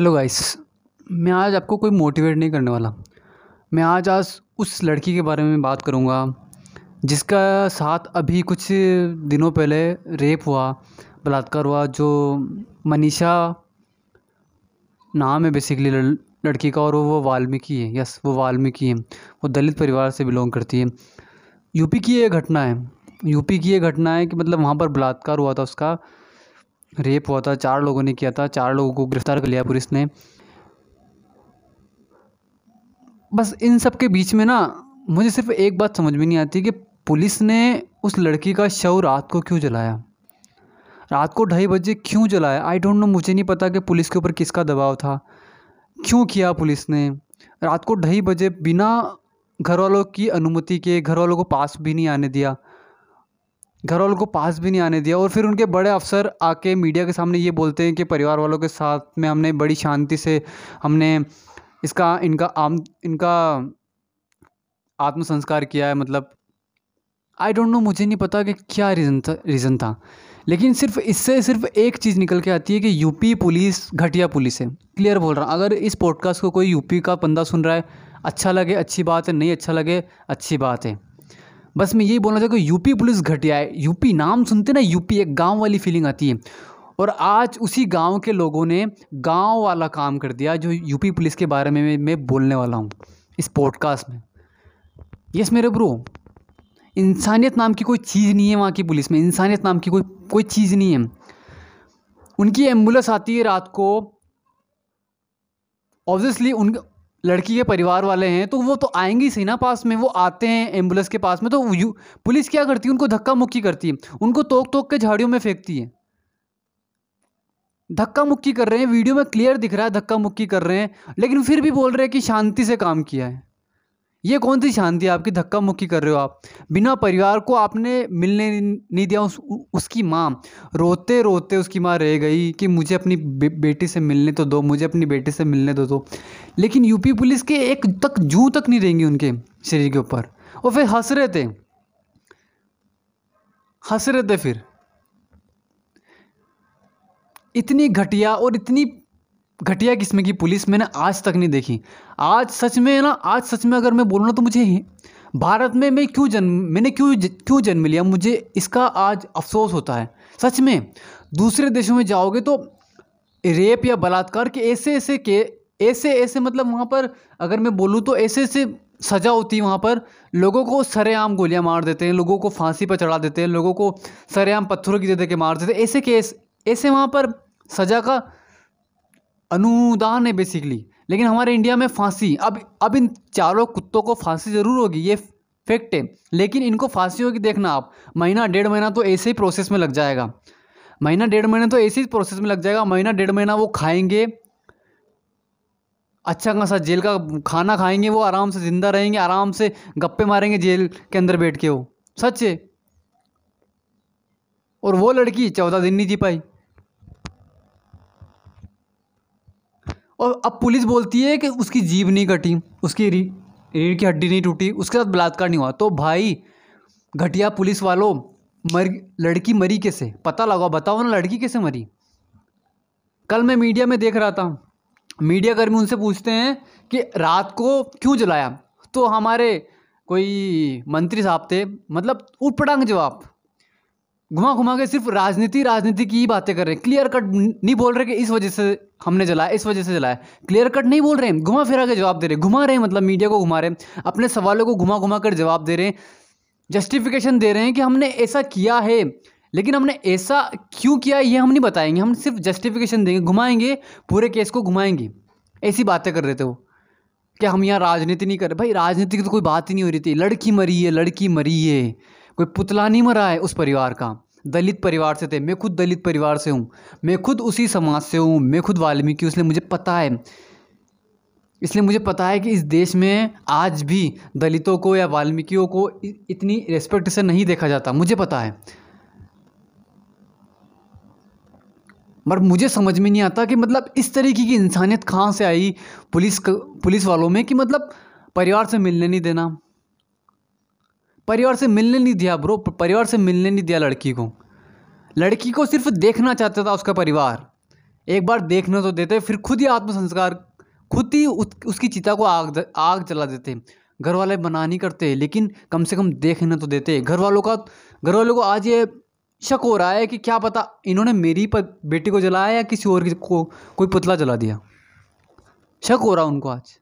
Hello guys मैं आज आपको कोई मोटिवेट नहीं करने वाला। मैं आज आज उस लड़की के बारे में बात करूँगा, जिसका साथ अभी कुछ दिनों पहले रेप हुआ, बलात्कार हुआ, जो मनीषा नाम है बेसिकली लड़की का, और वो वाल्मीकि है। यस वो वाल्मीकि है। वो दलित परिवार से बिलोंग करती है। यूपी की ये घटना है। यूपी की ये घटना है कि मतलब वहाँ पर बलात्कार हुआ था उसका। रेप हुआ था, चार लोगों ने किया था, चार लोगों को गिरफ़्तार कर लिया पुलिस ने। बस इन सब के बीच में ना, मुझे सिर्फ़ एक बात समझ में नहीं आती कि पुलिस ने उस लड़की का शव रात को क्यों जलाया? रात को ढाई बजे क्यों जलाया? आई डोंट नो मुझे नहीं पता कि पुलिस के ऊपर किसका दबाव था। क्यों किया पुलिस ने? रात को ढाई बजे बिना घर वालों की अनुमति के घर वालों को पास भी नहीं आने दिया। घर वालों को पास भी नहीं आने दिया और फिर उनके बड़े अफसर आके मीडिया के सामने ये बोलते हैं कि परिवार वालों के साथ में हमने बड़ी शांति से हमने इसका, इनका आम, इनका आत्मसंस्कार किया है मतलब आई डोंट नो मुझे नहीं पता कि क्या रीज़न था रीज़न था। लेकिन सिर्फ़ इससे सिर्फ़ एक चीज़ निकल के आती है कि यूपी पुलिस, घटिया पुलिस है। क्लियर बोल रहा हूँ, अगर इस पॉडकास्ट को कोई यूपी का बंदा सुन रहा है अच्छा लगे, अच्छी बात है, नहीं अच्छा लगे, अच्छी बात है। बस मैं यही बोलना चाहता हूँ यूपी पुलिस घटिया है यूपी नाम सुनते ना, यूपी एक गाँव वाली फीलिंग आती है। और आज उसी गाँव के लोगों ने गाँव वाला काम कर दिया, जो यूपी पुलिस के बारे में मैं बोलने वाला हूँ इस पॉडकास्ट में। यस मेरे ब्रो इंसानियत नाम की कोई चीज़ नहीं है वहाँ की पुलिस में। इंसानियत नाम की कोई कोई चीज़ नहीं है। उनकी एंबुलेंस आती है रात को। ऑब्वियसली उन लड़की के परिवार वाले हैं तो वो तो आएँगे ही सही ना पास में, वो आते हैं एंबुलेंस के पास में तो पुलिस क्या करती है? उनको धक्का मुक्की करती है। उनको तोक तोक के झाड़ियों में फेंकती है। धक्का मुक्की कर रहे हैं, वीडियो में क्लियर दिख रहा है धक्का मुक्की कर रहे हैं, लेकिन फिर भी बोल रहे हैं कि शांति से काम किया है। ये कौन सी शांति है? आपकी धक्का मुक्की कर रहे हो आप। बिना परिवार को आपने मिलने नहीं दिया उस उसकी माँ। रोते रोते उसकी माँ रह गई कि मुझे अपनी बे, बेटी से मिलने तो दो मुझे अपनी बेटी से मिलने तो दो। लेकिन यूपी पुलिस के एक तक जू तक नहीं रहेंगी उनके शरीर के ऊपर। और फिर हंस रहे थे। हंस रहे थे फिर। इतनी घटिया और इतनी घटिया किस्म की पुलिस मैंने आज तक नहीं देखी। आज सच में ना, आज सच में अगर मैं बोलूँ ना तो मुझे भारत में मैं क्यों जन्म, मैंने क्यों क्यों जन्म लिया? मुझे इसका आज अफसोस होता है। सच में, दूसरे देशों में जाओगे तो रेप या बलात्कार के ऐसे ऐसे के, ऐसे ऐसे मतलब वहाँ पर अगर मैं बोलूँ तो ऐसे ऐसे सज़ा होती है वहाँ पर। लोगों को सरेआम गोलियाँ मार देते हैं, लोगों को फांसी पर चढ़ा देते हैं, लोगों को सरेआम पत्थरों की दे दे के मार देते हैं। ऐसे केस, ऐसे वहाँ पर सज़ा का अनुदान है बेसिकली लेकिन हमारे इंडिया में फांसी, अब अब इन चारों कुत्तों को फांसी ज़रूर होगी, ये फैक्ट है। लेकिन इनको फांसी होगी, देखना आप, महीना, डेढ़ महीना तो ऐसे ही प्रोसेस में लग जाएगा। महीना, डेढ़ महीना तो ऐसे ही प्रोसेस में लग जाएगा, महीना, डेढ़ महीना वो खाएँगे अच्छा खासा जेल का खाना खाएँगे, वो आराम से ज़िंदा रहेंगे, आराम से गप्पे मारेंगे जेल के अंदर बैठ के वो। सच है? और वो लड़की, चौदह दिन नहीं जी पाई। और अब पुलिस बोलती है कि उसकी जीभ नहीं कटी, उसकी रीढ़ की हड्डी नहीं टूटी, उसके साथ बलात्कार नहीं हुआ। तो भाई, घटिया पुलिस वालों, मर, लड़की मरी कैसे? पता लगा बताओ ना, लड़की कैसे मरी? कल मैं मीडिया में देख रहा था। मीडिया कर्मी उनसे पूछते हैं कि रात को क्यों जलाया? तो हमारे कोई मंत्री साहब थे मतलब उटपटांग जवाब। घुमा घुमा के सिर्फ़ राजनीति राजनीति की ही बातें कर रहे हैं। क्लियर कट नहीं बोल रहे कि इस वजह से हमने जलाया इस वजह से जलाया क्लियर कट नहीं बोल रहे हैं। घुमा फिरा के जवाब दे रहे हैं। घुमा रहे हैं मतलब मीडिया को घुमा रहे हैं। अपने सवालों को घुमा घुमा कर जवाब दे रहे हैं। जस्टिफिकेशन दे रहे हैं कि हमने ऐसा किया है। लेकिन हमने ऐसा क्यों किया ये हम नहीं बताएँगे। हम सिर्फ़ जस्टिफिकेशन देंगे। घुमाएँगे, पूरे केस को घुमाएँगे। ऐसी बातें कर रहे थे वो। कि हम यहाँ राजनीति नहीं कर रहे? भाई, राजनीति की तो कोई बात ही नहीं हो रही थी। लड़की मरी है, लड़की मरी है। कोई पुतला नहीं मरा है उस परिवार का। दलित परिवार से थे। मैं खुद दलित परिवार से हूँ। मैं खुद उसी समाज से हूँ। मैं खुद वाल्मीकि इसलिए मुझे पता है। इसलिए मुझे पता है कि इस देश में आज भी दलितों को या वाल्मीकियों को इतनी रिस्पेक्ट से नहीं देखा जाता। मुझे पता है। पर मुझे समझ में नहीं आता कि मतलब इस तरीके की इंसानियत कहाँ से आई पुलिस पुलिस वालों में कि मतलब परिवार से मिलने नहीं देना। परिवार से मिलने नहीं दिया ब्रो परिवार से मिलने नहीं दिया लड़की को। लड़की को सिर्फ़ देखना चाहता था उसका परिवार। एक बार देखने तो देते फिर खुद ही आत्मसंस्कार खुद ही उस, उसकी चिता को आग आग जला देते। घर वाले बना नहीं करते लेकिन कम से कम देखने तो देते। घर वालों का घर वालों को आज ये शक हो रहा है कि क्या पता इन्होंने मेरी बेटी को जलाया या किसी और को कोई पुतला जला दिया। शक हो रहा उनको आज।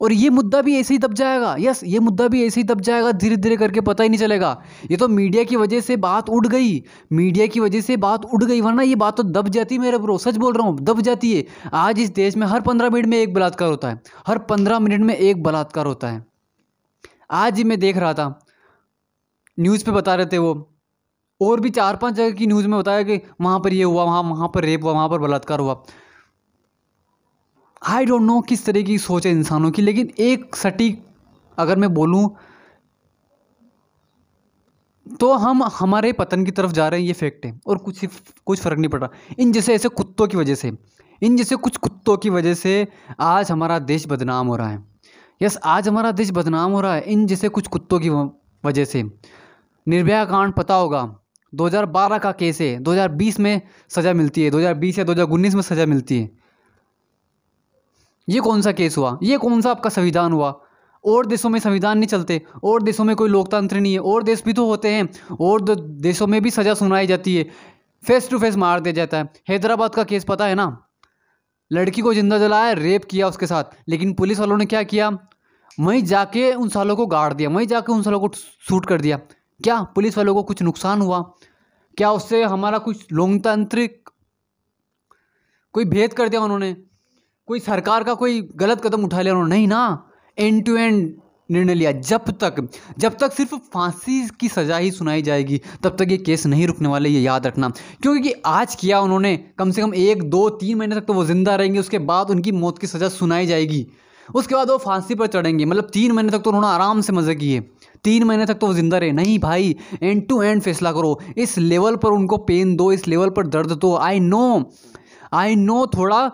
और ये मुद्दा भी ऐसे ही दब जाएगा। यस ये मुद्दा भी ऐसे ही दब जाएगा धीरे धीरे करके पता ही नहीं चलेगा। ये तो मीडिया की वजह से बात उड़ गई। मीडिया की वजह से बात उड़ गई, वरना ये बात तो दब जाती है मेरे ब्रो सच बोल रहा हूँ, दब जाती है। आज इस देश में हर पंद्रह मिनट में एक बलात्कार होता है। हर पंद्रह मिनट में एक बलात्कार होता है। आज ही मैं देख रहा था, न्यूज़ पे बता रहे थे वो। और भी चार पाँच जगह की न्यूज़ में बताया कि वहाँ पर ये हुआ, वहाँ वहाँ पर रेप हुआ, वहाँ पर बलात्कार हुआ। आई डोंट नो किस तरह की सोच है इंसानों की, लेकिन एक सटीक अगर मैं बोलूँ तो हम हमारे पतन की तरफ़ जा रहे हैं, ये फैक्ट है। और कुछ कुछ फ़र्क नहीं पड़ रहा। इन जैसे, ऐसे कुत्तों की वजह से, इन जैसे कुछ कुत्तों की वजह से आज हमारा देश बदनाम हो रहा है। यस, आज हमारा देश बदनाम हो रहा है, इन जैसे कुछ कुत्तों की वजह से। निर्भया कांड पता होगा। 2012 का केस है 2020 में सज़ा मिलती है 2020 या 2019 में सज़ा मिलती है। ये कौन सा केस हुआ? ये कौन सा आपका संविधान हुआ? और देशों में संविधान नहीं चलते, और देशों में कोई लोकतंत्र नहीं है, और देश भी तो होते हैं, और देशों में भी सज़ा सुनाई जाती है फेस टू फेस मार दिया जाता है। हैदराबाद का केस पता है ना? लड़की को ज़िंदा जलाया रेप किया उसके साथ, लेकिन पुलिस वालों ने क्या किया? वहीं जाके उन सालों को गाड़ दिया, वहीं जाके उन सालों को शूट कर दिया। क्या पुलिस वालों को कुछ नुकसान हुआ? क्या उससे हमारा कुछ लोकतांत्रिक कोई भेद कर दिया उन्होंने? कोई सरकार का कोई गलत कदम उठा लिया उन्होंने? नहीं ना। एंड टू एंड निर्णय लिया। जब तक जब तक सिर्फ़ फांसी की सज़ा ही सुनाई जाएगी, तब तक ये केस नहीं रुकने वाले, ये याद रखना। क्योंकि आज किया उन्होंने, कम से कम एक, दो, तीन महीने तक तो वो ज़िंदा रहेंगे, उसके बाद उनकी मौत की सज़ा सुनाई जाएगी। उसके बाद वो फांसी पर चढ़ेंगे। मतलब तीन महीने तक तो उन्होंने आराम से मज़े किए। तीन महीने तक तो वो ज़िंदा रहे। नहीं भाई एंड टू एंड फैसला करो। इस लेवल पर उनको पेन दो, इस लेवल पर दर्द दो। आई नो आई नो थोड़ा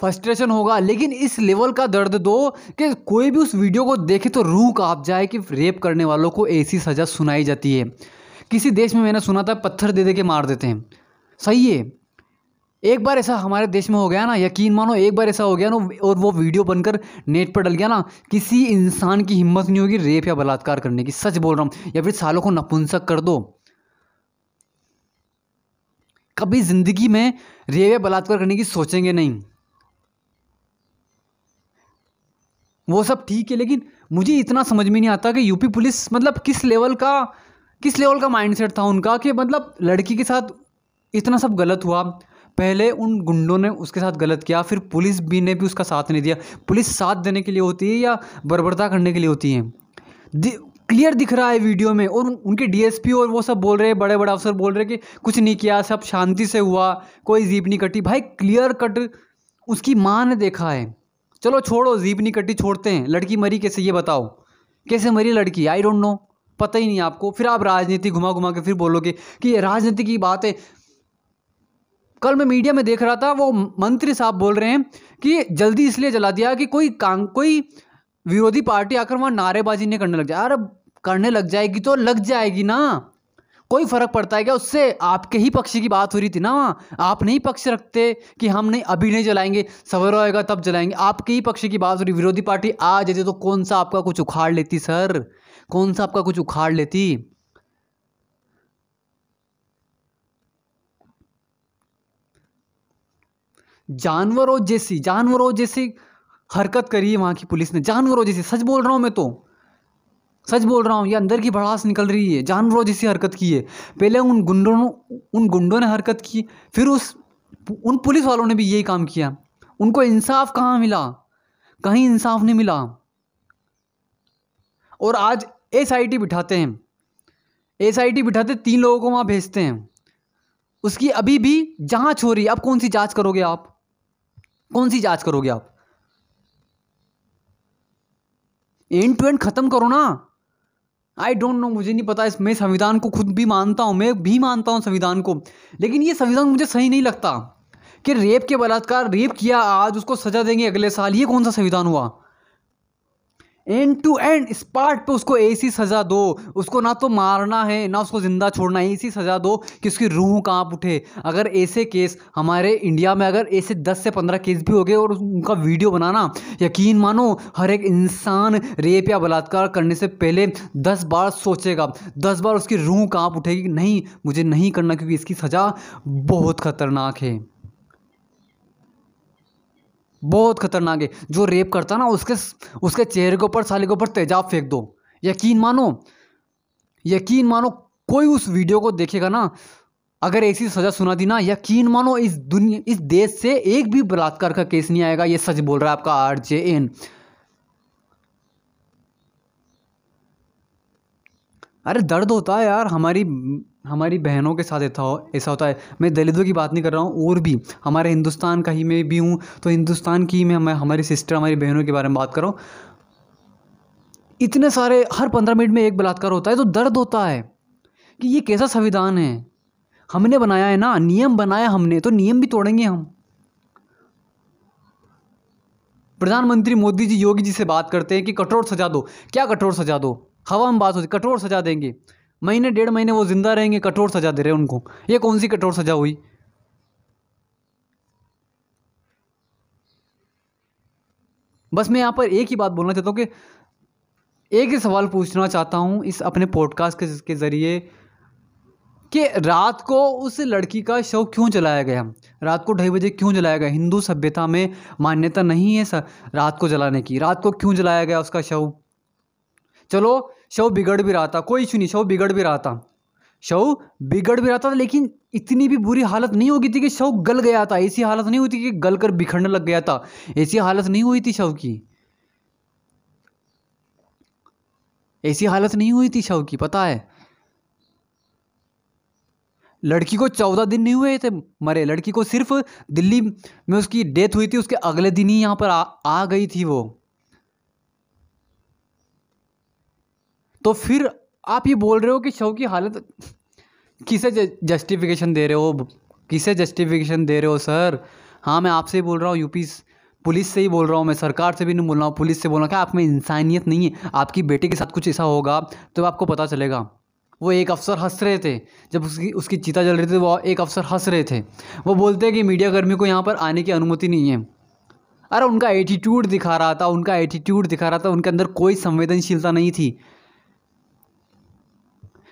फ्रस्ट्रेशन होगा, लेकिन इस लेवल का दर्द दो कि कोई भी उस वीडियो को देखे तो रूह काँप जाए कि रेप करने वालों को ऐसी सज़ा सुनाई जाती है। किसी देश में मैंने सुना था, पत्थर दे दे के मार देते हैं। सही है। एक बार ऐसा हमारे देश में हो गया ना, यकीन मानो, एक बार ऐसा हो गया ना, और वो वीडियो बनकर नेट पर डल गया ना, किसी इंसान की हिम्मत नहीं होगी रेप या बलात्कार करने की। सच बोल रहा हूँ, या फिर सालों को नपुंसक कर दो। कभी ज़िंदगी में रेप या बलात्कार करने की सोचेंगे नहीं। वो सब ठीक है, लेकिन मुझे इतना समझ में नहीं आता कि यूपी पुलिस मतलब किस लेवल का, किस लेवल का माइंडसेट था उनका कि मतलब लड़की के साथ इतना सब गलत हुआ। पहले उन गुंडों ने उसके साथ गलत किया, फिर पुलिस भी ने भी उसका साथ नहीं दिया। पुलिस साथ देने के लिए होती है या बर्बरता करने के लिए होती है? क्लियर दिख रहा है वीडियो में और उनके डीएसपी और वो सब बोल रहे हैं बड़े बड़े अफसर बोल रहे हैं कि कुछ नहीं किया, सब शांति से हुआ, कोई जीप नहीं कटी। भाई क्लियर कट उसकी माँ ने देखा है। चलो छोड़ो, जीप नहीं कटी, छोड़ते हैं। लड़की मरी कैसे, ये बताओ। कैसे मरी लड़की? आई डोंट नो पता ही नहीं आपको। फिर आप राजनीति घुमा घुमा के फिर बोलोगे कि ये राजनीति की बात है। कल मैं मीडिया में देख रहा था, वो मंत्री साहब बोल रहे हैं कि जल्दी इसलिए जला दिया कि कोई कांग, कोई विरोधी पार्टी आकर वहाँ नारेबाजी नहीं करने लग जाए। अरे, करने लग जाएगी तो लग जाएगी ना। कोई फ़र्क पड़ता है क्या? उससे आपके ही पक्ष की बात हो रही थी ना आप नहीं पक्ष रखते कि हम नहीं, अभी नहीं जलाएँगे, सवेरा होएगा तब जलाएँगे। आपके ही पक्ष की बात हो रही। विरोधी पार्टी आ जाती तो कौन सा आपका कुछ उखाड़ लेती सर? कौन सा आपका कुछ उखाड़ लेती? जानवरों जैसी जानवरों जैसी हरकत करी है वहाँ की पुलिस ने। जानवरों जैसी, सच बोल रहा हूँ मैं तो। सच बोल रहा हूँ, ये अंदर की भड़ास निकल रही है। जान जानवरों जैसी हरकत की है। पहले उन गुंडों उन गुंडों ने हरकत की, फिर उस उन पुलिस वालों ने भी यही काम किया। उनको इंसाफ कहाँ मिला? कहीं इंसाफ नहीं मिला। और आज एस आई टी बिठाते हैं। एस आई टी बिठाते तीन लोगों को वहाँ भेजते हैं। उसकी अभी भी जाँच हो रही है। अब कौन सी जाँच करोगे आप? कौन सी जाँच करोगे आप? एंड टू एंड खत्म करो ना। आई डोंट नो मुझे नहीं पता इस, मैं संविधान को खुद भी मानता हूँ, मैं भी मानता हूँ संविधान को। लेकिन ये संविधान मुझे सही नहीं लगता कि रेप के बलात्कार, रेप किया, आज उसको सजा देंगे अगले साल, ये कौन सा संविधान हुआ? एंड टू एंड स्पॉट पे उसको ऐसी सज़ा दो। उसको ना तो मारना है, ना उसको ज़िंदा छोड़ना है। ऐसी सज़ा दो कि उसकी रूह काँप उठे। अगर ऐसे केस हमारे इंडिया में अगर ऐसे दस से पंद्रह केस भी हो गए और उनका वीडियो बनाना, यकीन मानो हर एक इंसान रेप या बलात्कार करने से पहले दस बार सोचेगा। दस बार उसकी रूह काँप उठेगी नहीं, मुझे नहीं करना क्योंकि इसकी सज़ा बहुत ख़तरनाक है। बहुत खतरनाक है। जो रेप करता ना, उसके उसके चेहरे के ऊपर, साले के ऊपर तेजाब फेंक दो। यकीन मानो यकीन मानो, कोई उस वीडियो को देखेगा ना, अगर ऐसी सज़ा सुना दी ना, यकीन मानो इस दुनिया, इस देश से एक भी बलात्कार का केस नहीं आएगा, ये सच बोल रहा है आपका आर जे एन अरे दर्द होता है यार, हमारी हमारी बहनों के साथ ऐसा हो, ऐसा होता है। मैं दलितों की बात नहीं कर रहा हूँ, और भी, हमारे हिंदुस्तान का ही मैं भी हूँ तो हिंदुस्तान की मैं हमारी सिस्टर हमारी बहनों के बारे में बात कर रहा हूँ। इतने सारे, हर पंद्रह मिनट में एक बलात्कार होता है तो दर्द होता है कि ये कैसा संविधान है? हमने बनाया है ना, नियम बनाया हमने तो नियम भी तोड़ेंगे हम। प्रधानमंत्री मोदी जी, योगी जी से बात करते हैं कि कठोर सजा दो। क्या कठोर सजा दो? हवा में बात होती कठोर सजा देंगे। महीने डेढ़ महीने वो ज़िंदा रहेंगे कठोर सज़ा दे रहे हैं उनको। ये कौन सी कठोर सज़ा हुई? बस मैं यहाँ पर एक ही बात बोलना चाहता हूँ कि एक ही सवाल पूछना चाहता हूँ इस अपने पॉडकास्ट के, के ज़रिए कि रात को उस लड़की का शव क्यों जलाया गया? रात को ढाई बजे क्यों जलाया गया? हिंदू सभ्यता में मान्यता नहीं है रात को जलाने की। रात को क्यों जलाया गया उसका शव? चलो शव बिगड़ भी रहा था कोई इशू नहीं शव बिगड़ भी रहा था। शव बिगड़ भी रहा था लेकिन इतनी भी बुरी हालत नहीं होगी थी कि शव गल गया था। ऐसी हालत नहीं हुई थी कि गल कर बिखरने लग गया था। ऐसी हालत नहीं हुई थी शव की। ऐसी हालत नहीं हुई थी शव की पता है? लड़की को चौदह दिन नहीं हुए थे मरे। लड़की को सिर्फ़ दिल्ली में उसकी डेथ हुई थी उसके अगले दिन ही यहाँ पर आ, आ गई थी वो। तो फिर आप ये बोल रहे हो कि शव की हालत किसे जस्टिफिकेशन दे रहे हो? किसे जस्टिफिकेशन दे रहे हो, सर? हाँ मैं आपसे ही बोल रहा हूँ, यूपी पुलिस से ही बोल रहा हूँ, मैं सरकार से भी नहीं बोल रहा हूँ, पुलिस से बोल रहा हूँ। क्या आप में इंसानियत नहीं है? आपकी बेटे के साथ कुछ ऐसा होगा तो आपको पता चलेगा। वो एक अफसर हंस रहे थे। जब उसकी उसकी चिता जल रही थी, वो एक अफसर हंस रहे थे। वो बोलते हैं कि मीडिया कर्मी को यहाँ पर आने की अनुमति नहीं है। अरे, उनका एटीट्यूड दिखा रहा था, उनका एटीट्यूड दिखा रहा था, उनके अंदर कोई संवेदनशीलता नहीं थी।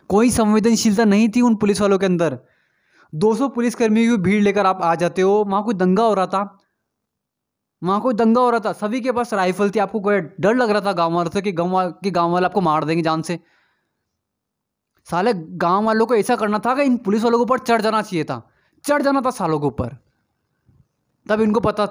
कोई संवेदनशीलता नहीं थी उन पुलिस वालों के अंदर। 200 पुलिसकर्मियों की भीड़ लेकर आप आ जाते हो, वहाँ कोई दंगा हो रहा था? वहाँ कोई दंगा हो रहा था? सभी के पास राइफल थी, आपको कोई डर लग रहा था गाँव वालों से कि गाँव के गाँव वाले आपको मार देंगे जान से? साले, गाँव वालों को ऐसा करना था कि इन पुलिस वालों के ऊपर चढ़ जाना चाहिए था। चढ़ जाना था सालों के ऊपर। तब इनको पता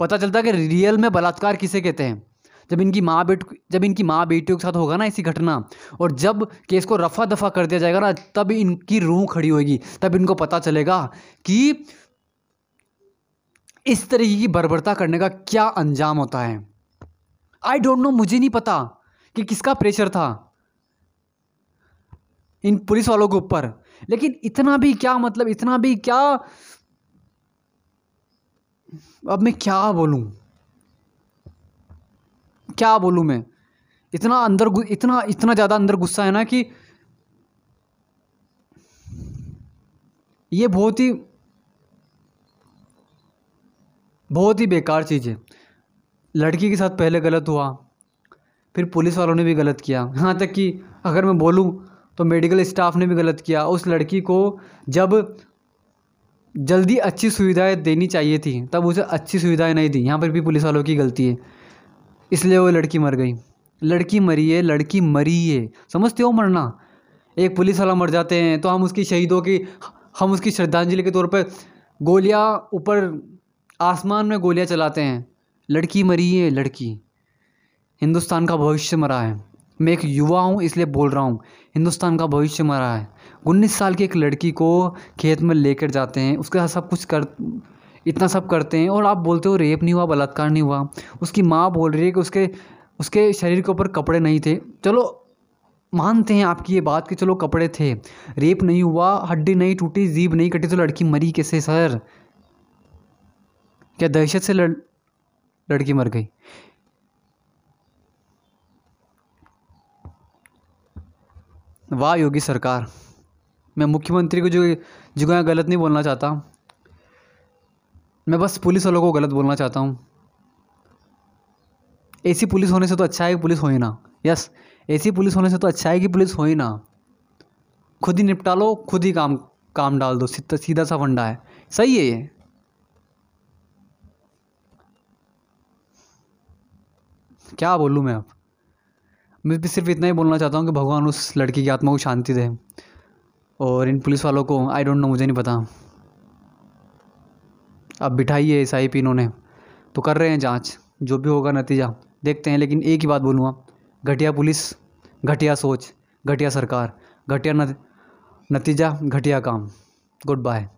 पता चलता कि रियल में बलात्कार किसे कहते हैं? जब इनकी माँ बेट, जब इनकी माँ बेटियों के साथ होगा ना ऐसी घटना, और जब केस को रफा दफ़ा कर दिया जाएगा ना, तब इनकी रूह खड़ी होगी तब इनको पता चलेगा कि इस तरीके की बर्बरता करने का क्या अंजाम होता है। आई डोंट नो मुझे नहीं पता कि किसका प्रेशर था इन पुलिस वालों के ऊपर। लेकिन इतना भी क्या मतलब इतना भी क्या, अब मैं क्या बोलूँ? क्या बोलूँ मैं? इतना अंदर इतना इतना ज़्यादा अंदर गुस्सा है ना कि ये बहुत ही बहुत ही बेकार चीज़ है। लड़की के साथ पहले गलत हुआ, फिर पुलिस वालों ने भी गलत किया। यहाँ तक कि अगर मैं बोलूँ तो मेडिकल स्टाफ ने भी गलत किया। उस लड़की को जब जल्दी अच्छी सुविधाएँ देनी चाहिए थी, तब उसे अच्छी सुविधाएँ नहीं दी। यहाँ पर भी पुलिस वालों की गलती है। इसलिए वो लड़की मर गई। लड़की मरी है लड़की मरी है समझते हो मरना? एक पुलिस वाला मर जाते हैं तो हम उसकी शहीदों की, हम उसकी श्रद्धांजलि के तौर पर गोलियाँ ऊपर आसमान में गोलियाँ चलाते हैं। लड़की मरी है लड़की। हिंदुस्तान का भविष्य मरा है। मैं एक युवा हूँ, इसलिए बोल रहा हूँ, हिंदुस्तान का भविष्य मरा है। उन्नीस साल की एक लड़की को खेत में लेकर जाते हैं, उसके साथ सब कुछ कर इतना सब करते हैं और आप बोलते हो रेप नहीं हुआ, बलात्कार नहीं हुआ। उसकी माँ बोल रही है कि उसके उसके शरीर के ऊपर कपड़े नहीं थे। चलो, मानते हैं आपकी ये बात कि चलो कपड़े थे। रेप नहीं हुआ, हड्डी नहीं टूटी, जीभ नहीं कटी तो लड़की मरी कैसे, सर? क्या दहशत से लड़, लड़की मर गई? वाह, योगी सरकार। मैं मुख्यमंत्री को जो जो गलत नहीं बोलना चाहता। मैं बस पुलिस वालों को गलत बोलना चाहता हूँ। ऐसी पुलिस होने से तो अच्छा है कि पुलिस हो ही ना। यस ऐसी पुलिस होने से तो अच्छा है कि पुलिस हो ही ना। खुद ही निपटा लो, खुद ही काम काम डाल दो। सीधा सीधा सा फंडा है। सही है ये। क्या बोलूँ मैं अब? मैं भी सिर्फ़ इतना ही बोलना चाहता हूँ कि भगवान उस लड़की की आत्मा को शांति दे। और इन पुलिस वालों को आई डोंट नो मुझे नहीं पता। अब बिठाई है एस आई पी इन्होंने तो कर रहे हैं जाँच, जो भी होगा नतीजा, देखते हैं, लेकिन एक ही बात बोलूँगा घटिया पुलिस, घटिया सोच, घटिया सरकार, घटिया नतीजा, घटिया काम। Good bye